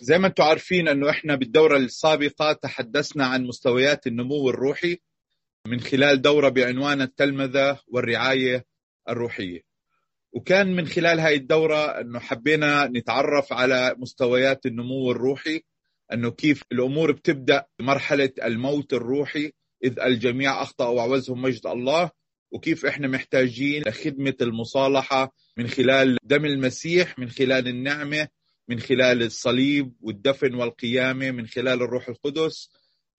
زي ما أنتم عارفين انه إحنا بالدورة السابقة تحدثنا عن مستويات النمو الروحي من خلال دورة بعنوان التلمذة والرعاية الروحية. وكان من خلال هاي الدورة انه حبينا نتعرف على مستويات النمو الروحي انه كيف الأمور بتبدأ مرحله الموت الروحي اذ الجميع اخطأوا وعوزهم مجد الله وكيف إحنا محتاجين لخدمة المصالحة من خلال دم المسيح من خلال النعمة من خلال الصليب والدفن والقيامة من خلال الروح القدس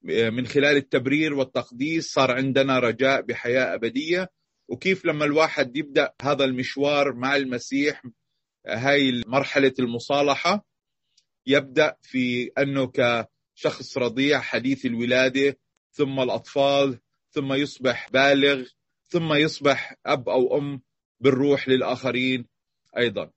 من خلال التبرير والتقديس صار عندنا رجاء بحياة أبدية. وكيف لما الواحد يبدأ هذا المشوار مع المسيح هاي مرحلة المصالحة يبدأ في أنه كشخص رضيع حديث الولادة ثم الأطفال ثم يصبح بالغ ثم يصبح أب أو أم بالروح للآخرين أيضا.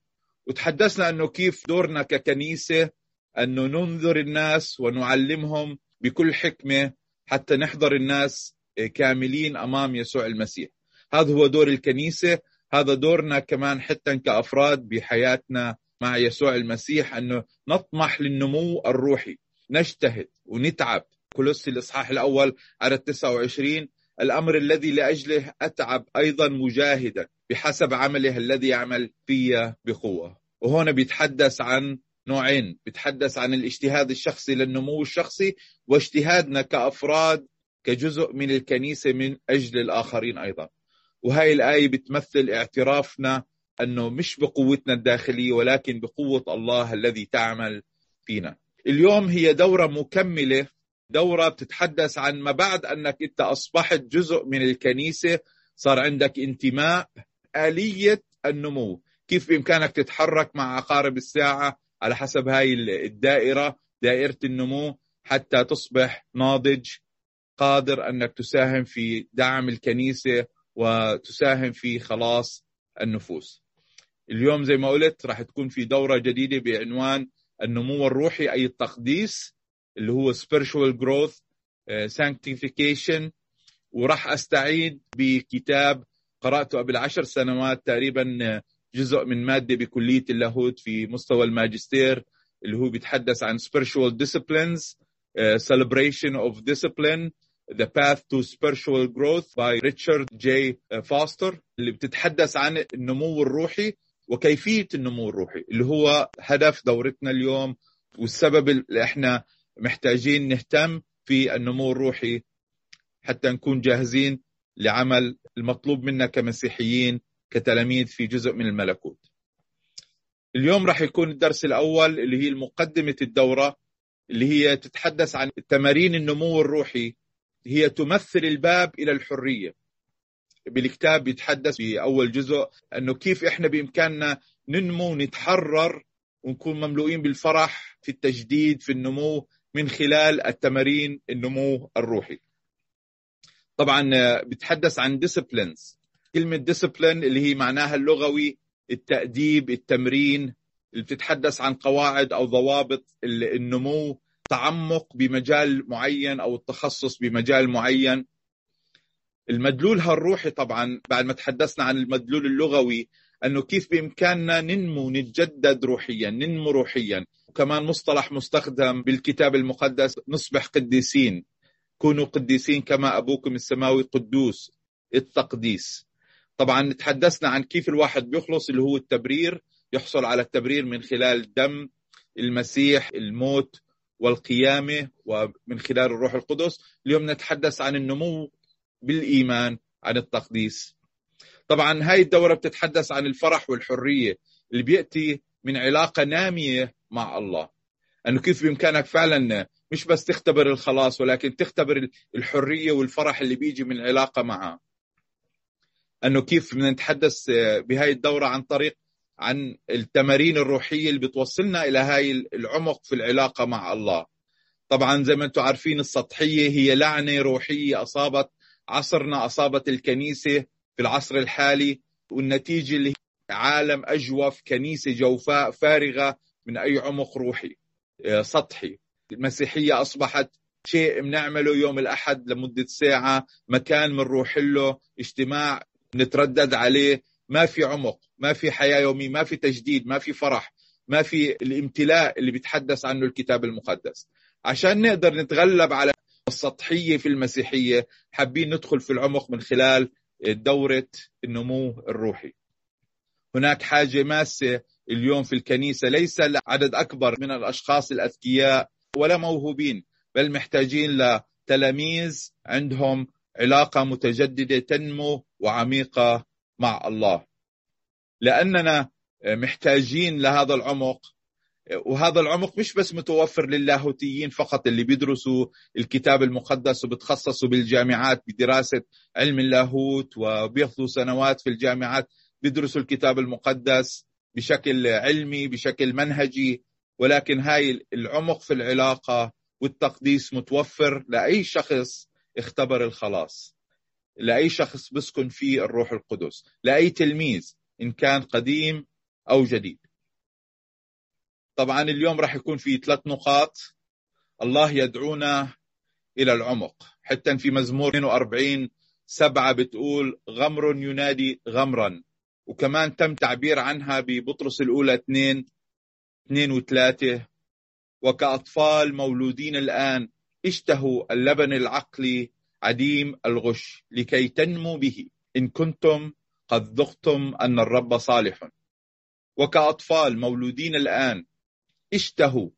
وتحدثنا إنه كيف دورنا ككنيسة أنه ننذر الناس ونعلمهم بكل حكمة حتى نحضر الناس كاملين أمام يسوع المسيح. هذا هو دور الكنيسة. هذا دورنا كمان حتى كأفراد بحياتنا مع يسوع المسيح أنه نطمح للنمو الروحي. نجتهد ونتعب. كولوسي الإصحاح الأول على 29 الأمر الذي لأجله أتعب أيضا مجاهدا بحسب عمله الذي يعمل في بقوة. وهنا بيتحدث عن نوعين. بيتحدث عن الاجتهاد الشخصي للنمو الشخصي واجتهادنا كأفراد كجزء من الكنيسة من أجل الآخرين أيضا. وهي الآية بتمثل اعترافنا أنه مش بقوتنا الداخلية ولكن بقوة الله الذي تعمل فينا. اليوم هي دورة مكملة دورة بتتحدث عن ما بعد أنك أنت أصبحت جزء من الكنيسة صار عندك انتماء آلية النمو، كيف بإمكانك تتحرك مع عقارب الساعة على حسب هاي الدائرة دائرة النمو حتى تصبح ناضج قادر أنك تساهم في دعم الكنيسة وتساهم في خلاص النفوس. اليوم زي ما قلت راح تكون في دورة جديدة بعنوان النمو الروحي أي التقديس اللي هو spiritual growth sanctification وراح أستعيد بكتاب قرأته قبل عشر سنوات تقريبا جزء من مادة بكلية اللاهوت في مستوى الماجستير اللي هو بيتحدث عن spiritual disciplines celebration of discipline The Path to Spiritual Growth by Richard J. Foster اللي بتتحدث عن النمو الروحي وكيفية النمو الروحي اللي هو هدف دورتنا اليوم والسبب اللي إحنا محتاجين نهتم في النمو الروحي حتى نكون جاهزين لعمل المطلوب منا كمسيحيين كتلاميذ في جزء من الملكوت. اليوم راح يكون الدرس الأول اللي هي مقدمه الدورة اللي هي تتحدث عن تمارين النمو الروحي هي تمثل الباب إلى الحرية. بالكتاب بيتحدث أول جزء أنه كيف إحنا بإمكاننا ننمو نتحرر ونكون مملوئين بالفرح في التجديد في النمو من خلال التمارين النمو الروحي. طبعا بيتحدث عن disciplines كلمة discipline اللي هي معناها اللغوي التأديب التمرين اللي بتتحدث عن قواعد أو ضوابط النمو تعمق بمجال معين أو التخصص بمجال معين. المدلول الروحي طبعا بعد ما تحدثنا عن المدلول اللغوي أنه كيف بإمكاننا ننمو نتجدد روحيا ننمو روحيا. وكمان مصطلح مستخدم بالكتاب المقدس نصبح قديسين. كونوا قديسين كما أبوكم السماوي قدوس التقديس. طبعا تحدثنا عن كيف الواحد بيخلص اللي هو التبرير يحصل على التبرير من خلال دم المسيح الموت والقيامة ومن خلال الروح القدس. اليوم نتحدث عن النمو بالإيمان عن التقديس. طبعا هاي الدورة بتتحدث عن الفرح والحرية اللي بيأتي من علاقة نامية مع الله. أنه كيف بإمكانك فعلا مش بس تختبر الخلاص ولكن تختبر الحرية والفرح اللي بيجي من العلاقه معه. أنه كيف بدنا نتحدث بهاي الدورة عن طريق عن التمارين الروحية اللي بتوصلنا إلى هاي العمق في العلاقة مع الله. طبعا زي ما أنتم عارفين السطحية هي لعنة روحية أصابت عصرنا أصابت الكنيسة في العصر الحالي والنتيجة اللي عالم أجوف كنيسة جوفاء فارغة من أي عمق روحي سطحي. المسيحية أصبحت شيء بنعمله يوم الأحد لمدة ساعة مكان بنروح له اجتماع نتردد عليه. ما في عمق ما في حياة يومية ما في تجديد ما في فرح ما في الامتلاء اللي بيتحدث عنه الكتاب المقدس. عشان نقدر نتغلب على السطحية في المسيحية حابين ندخل في العمق من خلال دورة النمو الروحي. هناك حاجة ماسة اليوم في الكنيسة ليس عدد أكبر من الأشخاص الأذكياء ولا موهوبين بل محتاجين لتلاميذ عندهم علاقة متجددة تنمو وعميقة مع الله. لأننا محتاجين لهذا العمق وهذا العمق مش بس متوفر للاهوتيين فقط اللي بيدرسوا الكتاب المقدس وبتخصصوا بالجامعات بدراسة علم اللاهوت وبياخذوا سنوات في الجامعات بيدرسوا الكتاب المقدس بشكل علمي بشكل منهجي. ولكن هاي العمق في العلاقة والتقديس متوفر لأي شخص اختبر الخلاص. لأي شخص بسكن فيه الروح القدس لأي تلميذ إن كان قديم أو جديد. طبعا اليوم راح يكون في ثلاث نقاط الله يدعونا إلى العمق. حتى في مزمور 42 سبعة بتقول غمر ينادي غمرا. وكمان تم تعبير عنها ببطرس الأولى اثنين اثنين وثلاثة. وكأطفال مولودين الآن اشتهوا اللبن العقلي عديم الغش لكي تنمو به. إن كنتم قد ذقتم أن الرب صالح. وكأطفال مولودين الآن اشتهوا.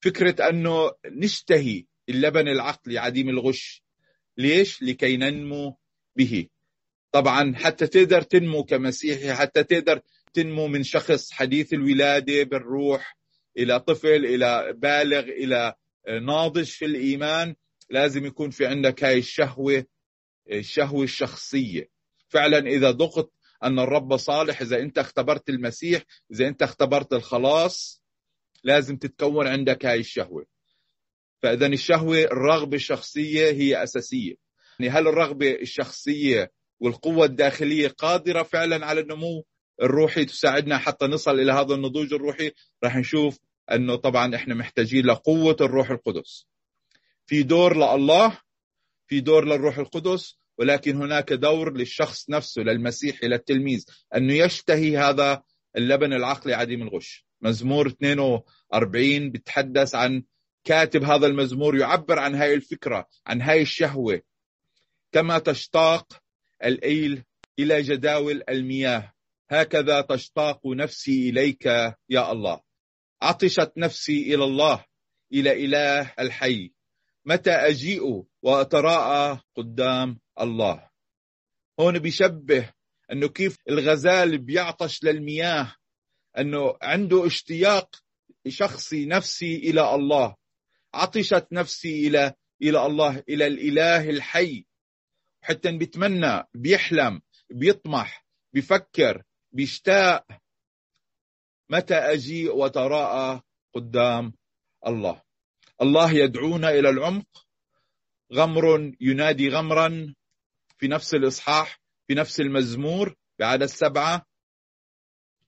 فكرة أنه نشتهي اللبن العقلي عديم الغش ليش؟ لكي ننمو به. طبعا حتى تقدر تنمو كمسيحي حتى تقدر تنمو من شخص حديث الولادة بالروح إلى طفل إلى بالغ إلى ناضج في الإيمان لازم يكون في عندك هاي الشهوة الشهوة الشخصية. فعلا إذا ضغط أن الرب صالح إذا أنت اختبرت المسيح إذا أنت اختبرت الخلاص لازم تتكون عندك هاي الشهوة. فإذا الشهوة الرغبة الشخصية هي أساسية. يعني هل الرغبة الشخصية والقوة الداخلية قادرة فعلا على النمو الروحي تساعدنا حتى نصل إلى هذا النضوج الروحي؟ راح نشوف أنه طبعا إحنا محتاجين لقوة الروح القدس. في دور لله في دور للروح القدس ولكن هناك دور للشخص نفسه للمسيحي للتلميذ أنه يشتهي هذا اللبن العقلي عديم الغش. مزمور 42 بتحدث عن كاتب هذا المزمور يعبر عن هاي الفكرة عن هاي الشهوة. كما تشتاق الأيل إلى جداول المياه هكذا تشتاق نفسي إليك يا الله. عطشت نفسي إلى الله إلى إله الحي. متى أجيء وأتراءى قدام الله. هون بيشبه أنه كيف الغزال بيعطش للمياه أنه عنده اشتياق شخصي نفسي إلى الله. عطشت نفسي إلى إلى الله إلى الإله الحي. حتى بيتمنى بيحلم بيطمح بيفكر بيشتاق. متى أجيء وتراءى قدام الله. الله يدعونا إلى العمق. غمر ينادي غمرا في نفس الإصحاح في نفس المزمور بعدد سبعة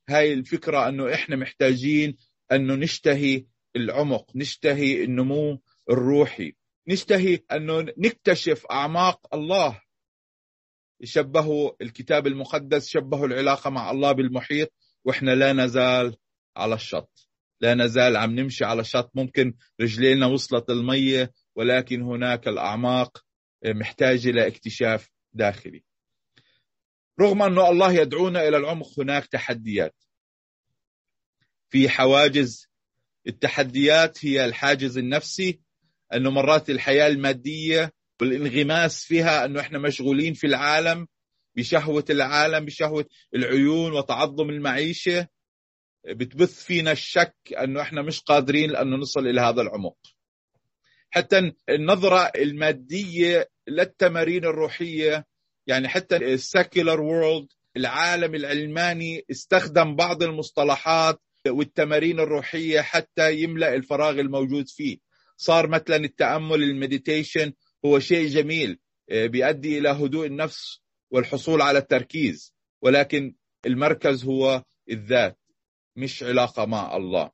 هاي الفكرة أنه إحنا محتاجين أنه نشتهي العمق نشتهي النمو الروحي. نشتهي أنه نكتشف أعماق الله. شبهوا الكتاب المقدس شبهوا العلاقة مع الله بالمحيط. وإحنا لا نزال على الشط. لا نزال عم نمشي على الشط ممكن رجلينا وصلت المية ولكن هناك الأعماق محتاجة لاكتشاف داخلي. رغم أن الله يدعونا إلى العمق هناك تحديات. في حواجز. التحديات هي الحاجز النفسي أنه مرات الحياة المادية والانغماس فيها أنه إحنا مشغولين في العالم بشهوة العالم بشهوة العيون وتعظم المعيشة بتبث فينا الشك أنه إحنا مش قادرين أنه نصل إلى هذا العمق. حتى النظرة المادية للتمارين الروحية يعني حتى ال secular world العالم العلماني استخدم بعض المصطلحات والتمارين الروحية حتى يملأ الفراغ الموجود فيه. صار مثلا التأمل المديتيشن هو شيء جميل آه، بيؤدي إلى هدوء النفس والحصول على التركيز ولكن المركز هو الذات مش علاقة مع الله.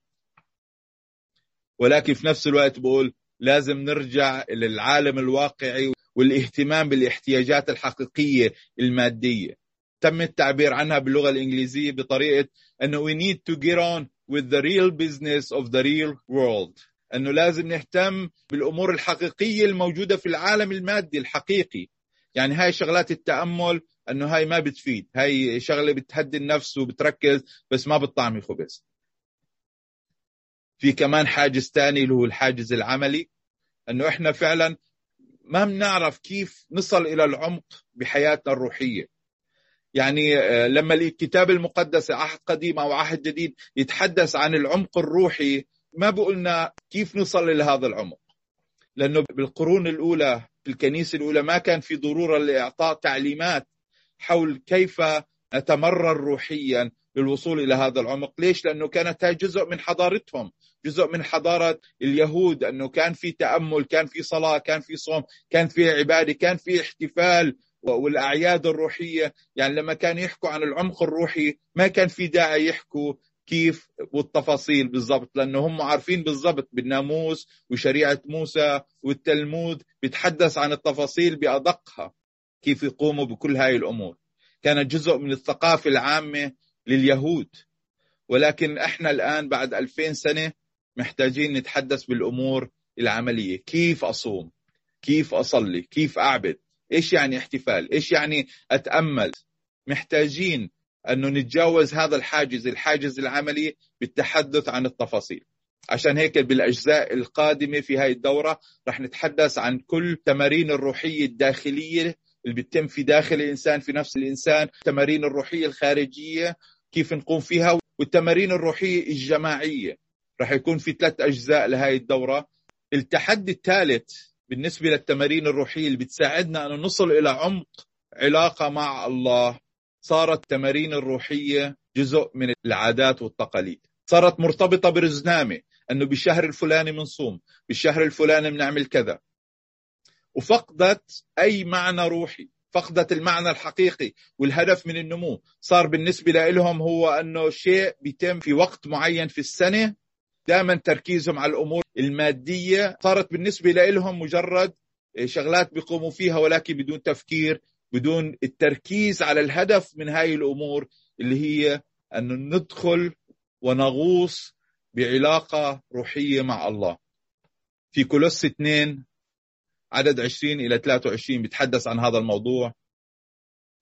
ولكن في نفس الوقت بقول لازم نرجع للعالم الواقعي والاهتمام بالاحتياجات الحقيقية المادية. تم التعبير عنها باللغة الإنجليزية بطريقة أنه we need to get on with the real business of the real world. إنه لازم نهتم بالأمور الحقيقية الموجودة في العالم المادي الحقيقي. يعني هاي شغلات التأمل إنه هاي ما بتفيد. هاي شغلة بتهدي النفس وبتركز بس ما بتطعمي خبز في كمان حاجز ثاني اللي هو الحاجز العملي إنه إحنا فعلا ما بنعرف كيف نصل إلى العمق بحياتنا الروحية. يعني آه، لما الكتاب المقدس عهد قديم أو عهد جديد يتحدث عن العمق الروحي ما بقولنا كيف نصل إلى هذا العمق. لأنه بالقرون الأولى في الكنيسة الأولى ما كان في ضرورة لإعطاء تعليمات حول كيف نتمرر روحيا للوصول إلى هذا العمق، ليش؟ لأنه كانت جزء من حضارتهم، جزء من حضارة اليهود أنه كان في تأمل، كان في صلاة، كان في صوم، كان في عبادة، كان في احتفال والأعياد الروحية، يعني لما كانوا يحكوا عن العمق الروحي ما كان في داعي يحكوا كيف والتفاصيل بالضبط لأنه هم عارفين بالضبط بالناموس وشريعة موسى والتلمود بيتحدث عن التفاصيل بأدقها كيف يقوموا بكل هاي الأمور. كانت جزء من الثقافة العامة لليهود ولكن إحنا الآن بعد 2000 سنة محتاجين نتحدث بالأمور العملية. كيف أصوم؟ كيف أصلي؟ كيف أعبد؟ إيش يعني احتفال؟ إيش يعني أتأمل؟ محتاجين أنه نتجاوز هذا الحاجز الحاجز العملي بالتحدث عن التفاصيل. عشان هيك بالأجزاء القادمة في هاي الدورة رح نتحدث عن كل التمارين الروحية الداخلية اللي بتتم في داخل الإنسان في نفس الإنسان التمارين الروحية الخارجية كيف نقوم فيها والتمارين الروحية الجماعية. رح يكون في ثلاث أجزاء لهي الدورة. التحدي الثالث بالنسبة للتمارين الروحية اللي بتساعدنا أن نصل إلى عمق علاقة مع الله. صارت التمارين الروحية جزء من العادات والتقاليد. صارت مرتبطة برزنامة أنه بالشهر الفلاني بنصوم بالشهر الفلاني بنعمل كذا. وفقدت أي معنى روحي فقدت المعنى الحقيقي والهدف من النمو. صار بالنسبة لهم هو أنه شيء بيتم في وقت معين في السنة دائما تركيزهم على الأمور المادية. صارت بالنسبة لهم مجرد شغلات بيقوموا فيها ولكن بدون تفكير بدون التركيز على الهدف من هاي الأمور اللي هي أن ندخل ونغوص بعلاقة روحية مع الله. في كولوس 2 عدد 20 إلى 23 بيتحدث عن هذا الموضوع.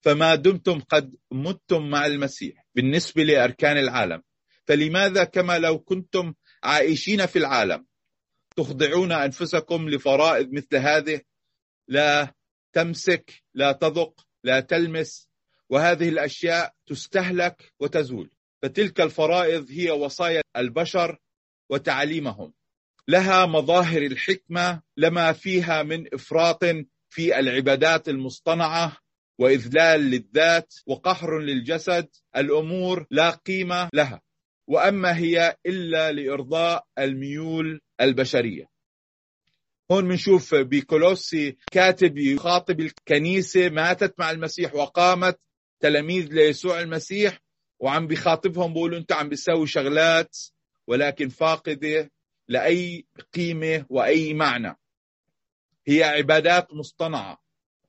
فما دمتم قد متم مع المسيح بالنسبة لأركان العالم. فلماذا كما لو كنتم عائشين في العالم تخضعون أنفسكم لفرائض مثل هذه؟ لا تمسك لا تذق لا تلمس وهذه الأشياء تستهلك وتزول. فتلك الفرائض هي وصايا البشر وتعليمهم. لها مظاهر الحكمة لما فيها من إفراط في العبادات المصطنعة وإذلال للذات وقهر للجسد الأمور لا قيمة لها. وأما هي إلا لإرضاء الميول البشرية. هون بنشوف بكولوسي كاتب يخاطب الكنيسة ماتت مع المسيح وقامت تلاميذ ليسوع المسيح وعم بيخاطبهم بقول انت عم بيسوي شغلات ولكن فاقدة لأي قيمة وأي معنى. هي عبادات مصطنعة.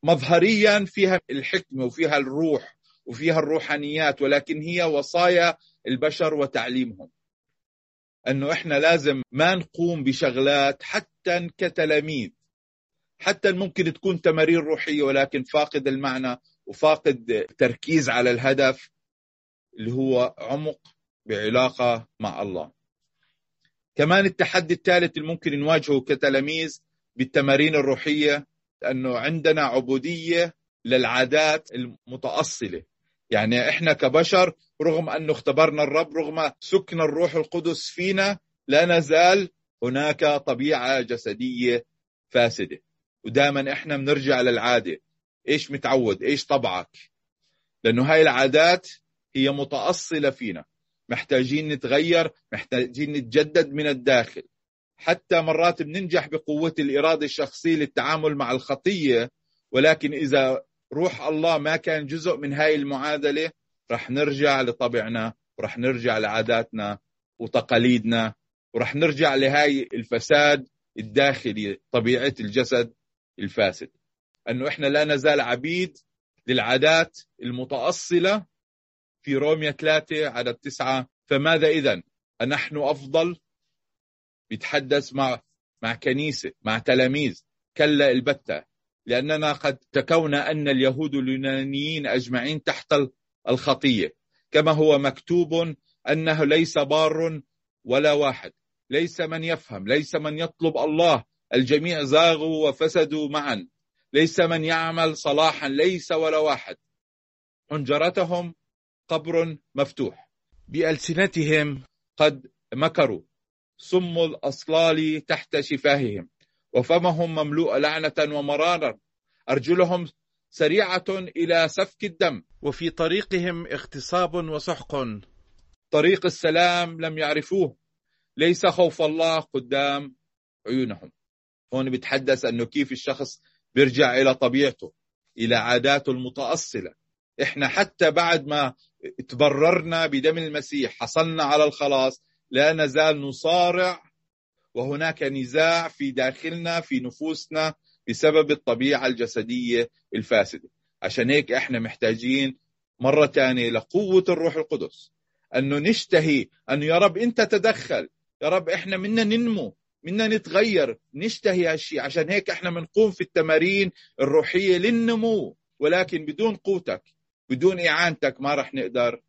مظهريا فيها الحكمة وفيها الروح وفيها الروحانيات ولكن هي وصايا البشر وتعليمهم. أنه إحنا لازم ما نقوم بشغلات حتى كتلاميذ حتى ممكن تكون تمارين روحية ولكن فاقد المعنى وفاقد تركيز على الهدف اللي هو عمق بعلاقة مع الله. كمان التحدي الثالث اللي ممكن نواجهه كتلاميذ بالتمارين الروحية أنه عندنا عبودية للعادات المتأصلة يعني إحنا كبشر رغم انه اختبرنا الرب رغم سكن الروح القدس فينا لا نزال هناك طبيعة جسدية فاسدة. ودائما إحنا بنرجع للعادة. إيش متعود؟ إيش طبعك؟ لأنه هاي العادات هي متأصلة فينا. محتاجين نتغير محتاجين نتجدد من الداخل. حتى مرات بننجح بقوة الإرادة الشخصية للتعامل مع الخطية ولكن إذا روح الله ما كان جزء من هاي المعادلة رح نرجع لطبعنا ورح نرجع لعاداتنا وتقاليدنا ورح نرجع لهاي الفساد الداخلي طبيعة الجسد الفاسد. أنه إحنا لا نزال عبيد للعادات المتأصلة في رومية ثلاثة عدد تسعة فماذا إذا؟ أنحن أفضل؟ بيتحدث مع مع كنيسة مع تلاميذ. كلا البتة. لأننا قد تكونا أن اليهود اليونانيين أجمعين تحت الخطية. كما هو مكتوب أنه ليس بار ولا واحد. ليس من يفهم ليس من يطلب الله. الجميع زاغوا وفسدوا معا. ليس من يعمل صلاحا ليس ولا واحد. حنجرتهم قبر مفتوح. بألسنتهم قد مكروا. سم الأصلال تحت شفاههم. وفمهم مملوء لعنة ومرارا أرجلهم سريعة إلى سفك الدم. وفي طريقهم اغتصاب وسحق. طريق السلام لم يعرفوه. ليس خوف الله قدام عيونهم. هون بيتحدث أنه كيف الشخص بيرجع إلى طبيعته إلى عاداته المتأصلة. إحنا حتى بعد ما تبررنا بدم المسيح حصلنا على الخلاص لا نزال نصارع وهناك نزاع في داخلنا في نفوسنا بسبب الطبيعة الجسدية الفاسدة. عشان هيك إحنا محتاجين مرة ثانية لقوة الروح القدس. أنه نشتهي أنه يا رب أنت تدخل. يا رب إحنا منا ننمو منا نتغير نشتهي هالشيء عشان هيك إحنا بنقوم في التمارين الروحية للنمو. ولكن بدون قوتك بدون إعانتك ما رح نقدر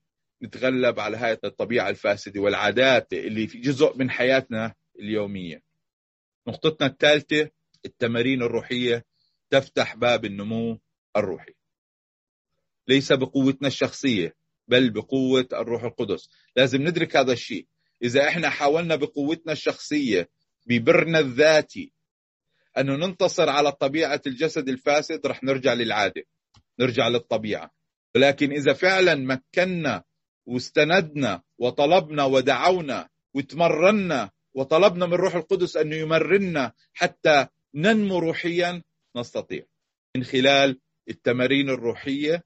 نتغلب على هاي الطبيعة الفاسدة والعادات اللي في جزء من حياتنا اليومية. نقطتنا الثالثة التمارين الروحية تفتح باب النمو الروحي. ليس بقوتنا الشخصية بل بقوة الروح القدس. لازم ندرك هذا الشيء. إذا إحنا حاولنا بقوتنا الشخصية ببرنا الذاتي أنه ننتصر على طبيعة الجسد الفاسد رح نرجع للعادة نرجع للطبيعة. ولكن إذا فعلا مكنا واستندنا وطلبنا ودعونا وتمرنا وطلبنا من روح القدس أنه يمرنا حتى ننمو روحيا. نستطيع. من خلال التمارين الروحية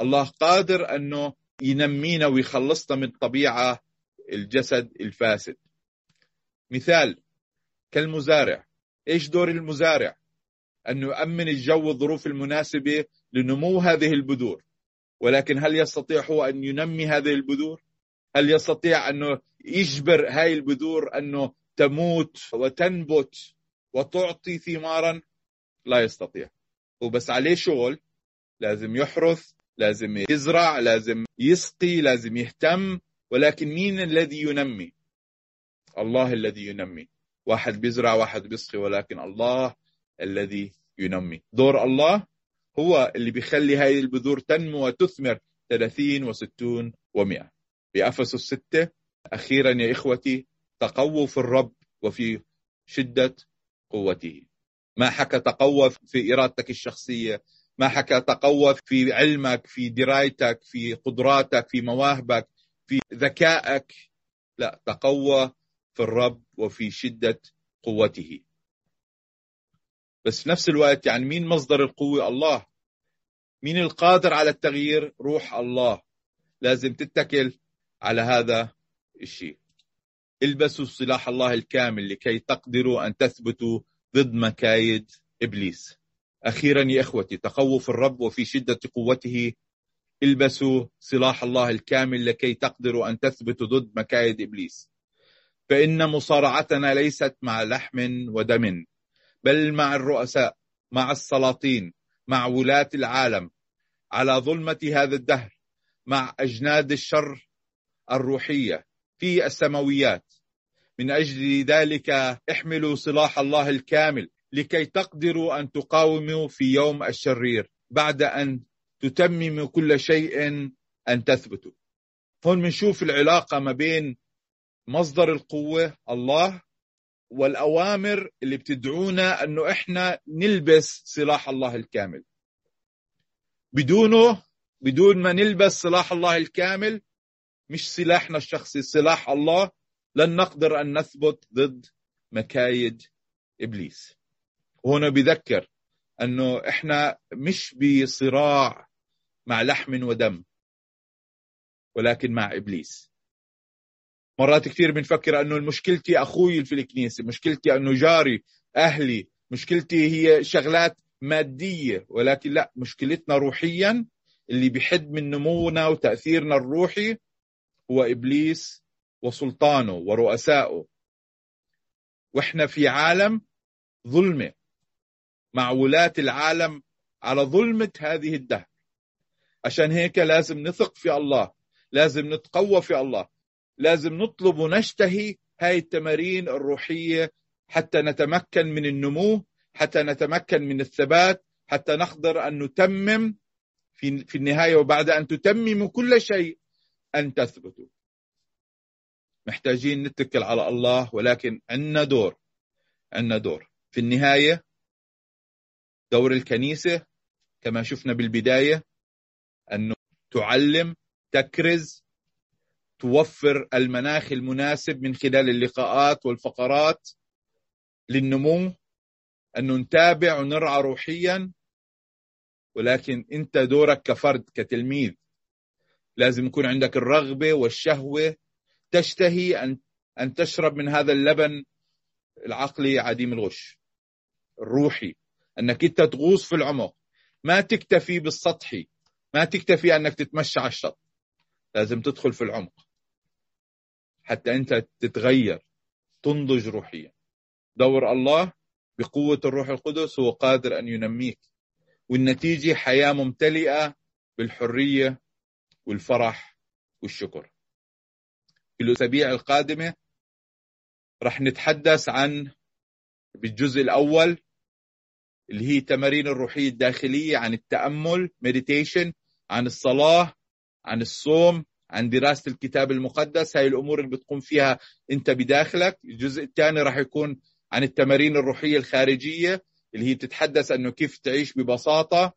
الله قادر أنه ينمينا ويخلصنا من طبيعة الجسد الفاسد. مثال كالمزارع. إيش دور المزارع؟ انه يؤمن الجو والظروف المناسبة لنمو هذه البذور. ولكن هل يستطيع هو أن ينمي هذه البذور؟ هل يستطيع أنه يجبر هاي البذور أنه تموت وتنبت وتعطي ثمارا؟ لا يستطيع. هو بس عليه شغل. لازم يحرث لازم يزرع لازم يسقي لازم يهتم. ولكن مين الذي ينمي؟ الله الذي ينمي. واحد بيزرع واحد بيسقي ولكن الله الذي ينمي. دور الله هو اللي بيخلي هاي البذور تنمو وتثمر 30 و60 و100 بأفسس الستة. أخيرا يا إخوتي تقووا في الرب وفي شدة قوته. ما حكى تقوى في إرادتك الشخصية؟ ما حكى تقوى في علمك في درايتك في قدراتك في مواهبك في ذكائك؟ لا تقوى في الرب وفي شدة قوته. بس في نفس الوقت يعني مين مصدر القوة؟ الله. مين القادر على التغيير؟ روح الله. لازم تتكل على هذا الشيء. البسوا سلاح الله الكامل لكي تقدروا أن تثبتوا ضد مكايد إبليس. أخيرا يا إخوتي في الرب وفي شدة قوته. البسوا سلاح الله الكامل لكي تقدروا أن تثبتوا ضد مكايد إبليس. فإن مصارعتنا ليست مع لحم ودم بل مع الرؤساء مع السلاطين مع ولاة العالم. على ظلمة هذا الدهر مع أجناد الشر الروحية في السماويات. من أجل ذلك احملوا سلاح الله الكامل لكي تقدروا أن تقاوموا في يوم الشرير بعد أن تتمموا كل شيء أن تثبتوا. هون بنشوف العلاقة ما بين مصدر القوة الله والأوامر اللي بتدعونا أنه إحنا نلبس سلاح الله الكامل. بدونه بدون ما نلبس سلاح الله الكامل مش سلاحنا الشخصي سلاح الله. لن نقدر أن نثبت ضد مكايد إبليس. هنا بذكر أنه إحنا مش بصراع مع لحم ودم ولكن مع إبليس. مرات كثير بنفكر أنه مشكلتي أخوي في الكنيسة مشكلتي أنه جاري أهلي مشكلتي هي شغلات مادية. ولكن لا مشكلتنا روحيا اللي بحد من نمونا وتأثيرنا الروحي هو إبليس وسلطانه ورؤسائه وإحنا في عالم ظلمة. مع ولاة العالم على ظلمة هذه الدهر. عشان هيك لازم نثق في الله. لازم نتقوى في الله. لازم نطلب ونشتهي هاي التمارين الروحية حتى نتمكن من النمو حتى نتمكن من الثبات حتى نقدر أن نتمم في, في النهاية وبعد أن تتمموا كل شيء. أن تثبتوا. محتاجين نتكل على الله ولكن عندنا دور عندنا دور. في النهاية دور الكنيسة كما شفنا بالبداية أنه تعلم تكرز توفر المناخ المناسب من خلال اللقاءات والفقرات للنمو. أنه نتابع ونرعى روحيا ولكن أنت دورك كفرد كتلميذ. لازم يكون عندك الرغبة والشهوة تشتهي أن أن تشرب من هذا اللبن العقلي عديم الغش الروحي. أنك أنت تغوص في العمق. ما تكتفي بالسطحي. ما تكتفي أنك تتمشى على الشط. لازم تدخل في العمق. حتى أنت تتغير تنضج روحيا. دور الله بقوة الروح القدس هو قادر أن ينميك. والنتيجة حياة ممتلئة بالحرية والفرح والشكر. في الأسابيع القادمة رح نتحدث عن بالجزء الأول اللي هي التمارين الروحية الداخلية عن التأمل meditation عن الصلاة عن الصوم عن دراسة الكتاب المقدس. هاي الأمور اللي بتقوم فيها أنت بداخلك. الجزء الثاني راح يكون عن التمارين الروحية الخارجية اللي هي بتتحدث أنه كيف تعيش ببساطة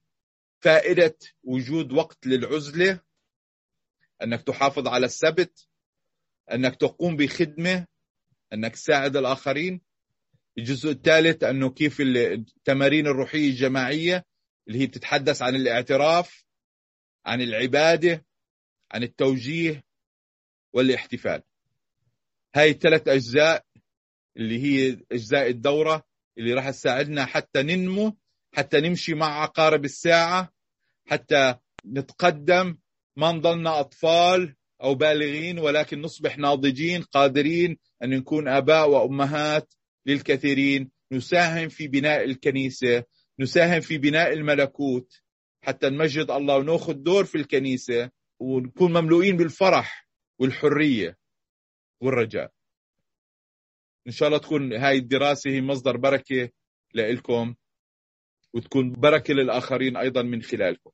فائدة وجود وقت للعزلة أنك تحافظ على السبت أنك تقوم بخدمة أنك تساعد الآخرين. الجزء الثالث أنه كيف التمارين الروحية الجماعية اللي هي بتتحدث عن الاعتراف عن العبادة عن التوجيه والاحتفال. هاي الثلاث أجزاء اللي هي أجزاء الدورة اللي راح تساعدنا حتى ننمو حتى نمشي مع عقارب الساعة حتى نتقدم ما نضلنا أطفال أو بالغين ولكن نصبح ناضجين قادرين أن نكون آباء وأمهات للكثيرين. نساهم في بناء الكنيسة نساهم في بناء الملكوت حتى نمجد الله ونأخذ دور في الكنيسة ونكون مملوئين بالفرح والحرية والرجاء. إن شاء الله تكون هاي الدراسة هي مصدر بركة لإلكم وتكون بركة للآخرين أيضا من خلالكم.